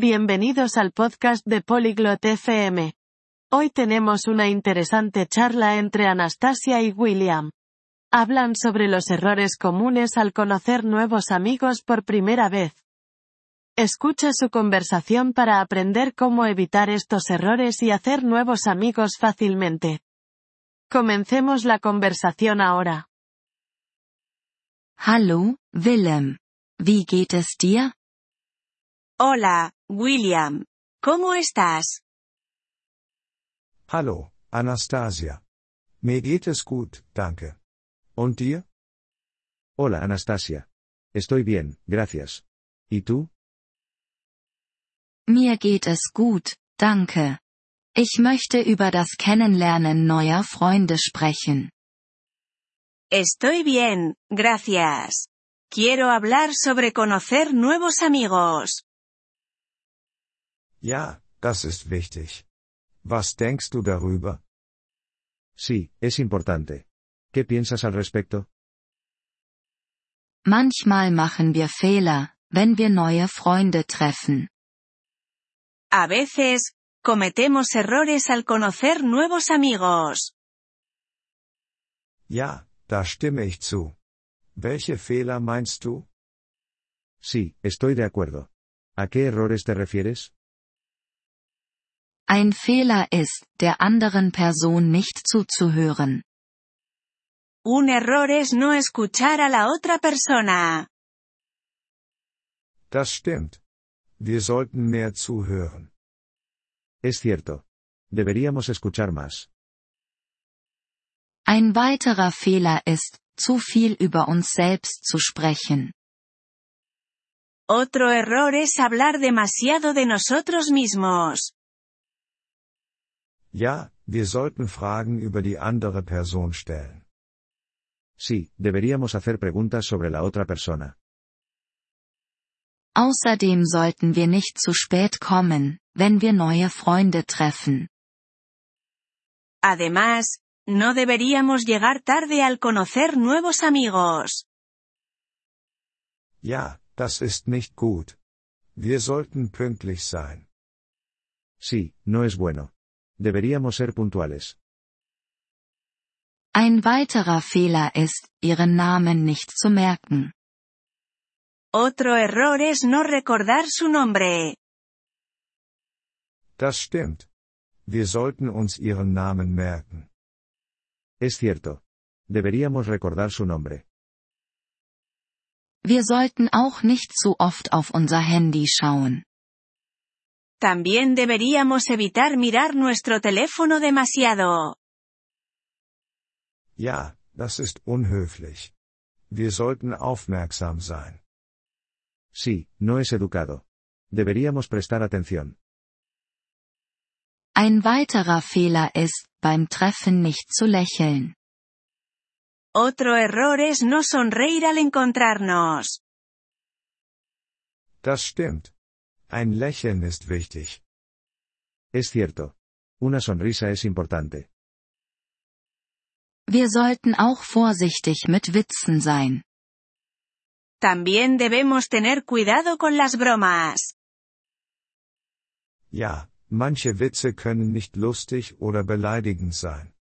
Bienvenidos al podcast de Polyglot FM. Hoy tenemos una interesante charla entre Anastasia y William. Hablan sobre los errores comunes al conocer nuevos amigos por primera vez. Escucha su conversación para aprender cómo evitar estos errores y hacer nuevos amigos fácilmente. Comencemos la conversación ahora. Hallo, Willem. Wie geht es dir? Hola, William. ¿Cómo estás? Hallo, Anastasia. Mir geht es gut, danke. Und dir? Hola Anastasia. Estoy bien, gracias. ¿Y tú? Mir geht es gut, danke. Ich möchte über das Kennenlernen neuer Freunde sprechen. Estoy bien, gracias. Quiero hablar sobre conocer nuevos amigos. Ja, das ist wichtig. Was denkst du darüber? Sí, es importante. ¿Qué piensas al respecto? Manchmal machen wir Fehler, wenn wir neue Freunde treffen. A veces, cometemos errores al conocer nuevos amigos. Ja, da stimme ich zu. Welche Fehler meinst du? Sí, estoy de acuerdo. ¿A qué errores te refieres? Ein Fehler ist, der anderen Person nicht zuzuhören. Un error es no escuchar a la otra persona. Das stimmt. Wir sollten mehr zuhören. Es cierto. Deberíamos escuchar más. Ein weiterer Fehler ist, zu viel über uns selbst zu sprechen. Otro error es hablar demasiado de nosotros mismos. Ja, wir sollten Fragen über die andere Person stellen. Sí, deberíamos hacer preguntas sobre la otra persona. Außerdem sollten wir nicht zu spät kommen, wenn wir neue Freunde treffen. Además, no deberíamos llegar tarde al conocer nuevos amigos. Ja, das ist nicht gut. Wir sollten pünktlich sein. Sí, no es bueno. Deberíamos ser puntuales. Ein weiterer Fehler ist, ihren Namen nicht zu merken. Otro error es no recordar su nombre. Das stimmt. Wir sollten uns ihren Namen merken. Es cierto. Deberíamos recordar su nombre. Wir sollten auch nicht zu oft auf unser Handy schauen. También deberíamos evitar mirar nuestro teléfono demasiado. Ja, das ist unhöflich. Wir sollten aufmerksam sein. Sí, no es educado. Deberíamos prestar atención. Ein weiterer Fehler ist, beim Treffen nicht zu lächeln. Otro error es no sonreír al encontrarnos. Das stimmt. Ein Lächeln ist wichtig. Es cierto. Una sonrisa es importante. Wir sollten auch vorsichtig mit Witzen sein. También debemos tener cuidado con las bromas. Ja, manche Witze können nicht lustig oder beleidigend sein.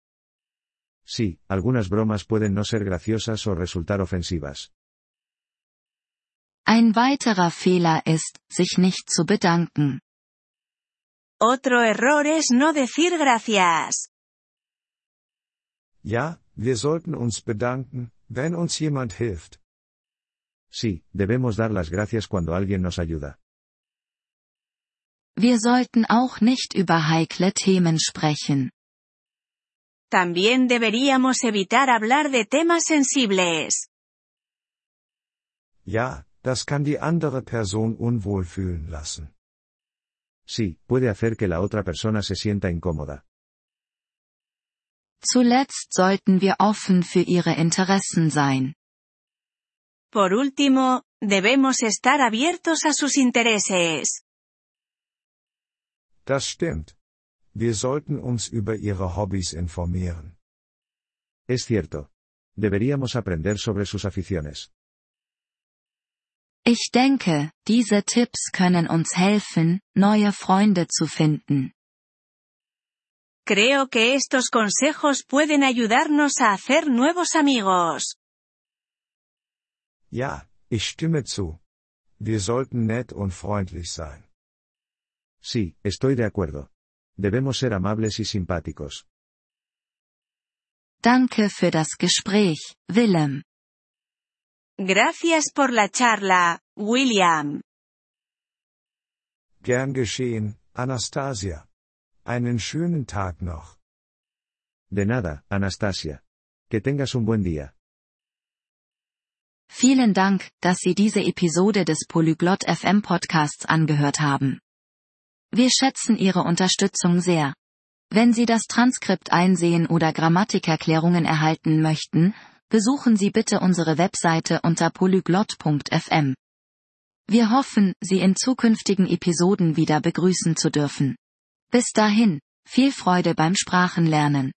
Sí, algunas bromas pueden no ser graciosas o resultar ofensivas. Ein weiterer Fehler ist, sich nicht zu bedanken. Otro error es no decir gracias. Ja, wir sollten uns bedanken, wenn uns jemand hilft. Sí, debemos dar las gracias cuando alguien nos ayuda. Wir sollten auch nicht über heikle Themen sprechen. También deberíamos evitar hablar de temas sensibles. Ja, das kann die andere Person unwohl fühlen lassen. Sí, puede hacer que la otra persona se sienta incómoda. Zuletzt sollten wir offen für ihre Interessen sein. Por último, debemos estar abiertos a sus intereses. Das stimmt. Wir sollten uns über ihre Hobbys informieren. Es cierto. Deberíamos aprender sobre sus aficiones. Ich denke, diese Tipps können uns helfen, neue Freunde zu finden. Creo que estos consejos pueden ayudarnos a hacer nuevos amigos. Ja, ich stimme zu. Wir sollten nett und freundlich sein. Sí, estoy de acuerdo. Debemos ser amables y simpáticos. Danke für das Gespräch, Willem. Gracias por la charla, William. Gern geschehen, Anastasia. Einen schönen Tag noch. De nada, Anastasia. Que tengas un buen día. Vielen Dank, dass Sie diese Episode des Polyglot FM Podcasts angehört haben. Wir schätzen Ihre Unterstützung sehr. Wenn Sie das Transkript einsehen oder Grammatikerklärungen erhalten möchten, besuchen Sie bitte unsere Webseite unter polyglot.fm. Wir hoffen, Sie in zukünftigen Episoden wieder begrüßen zu dürfen. Bis dahin, viel Freude beim Sprachenlernen.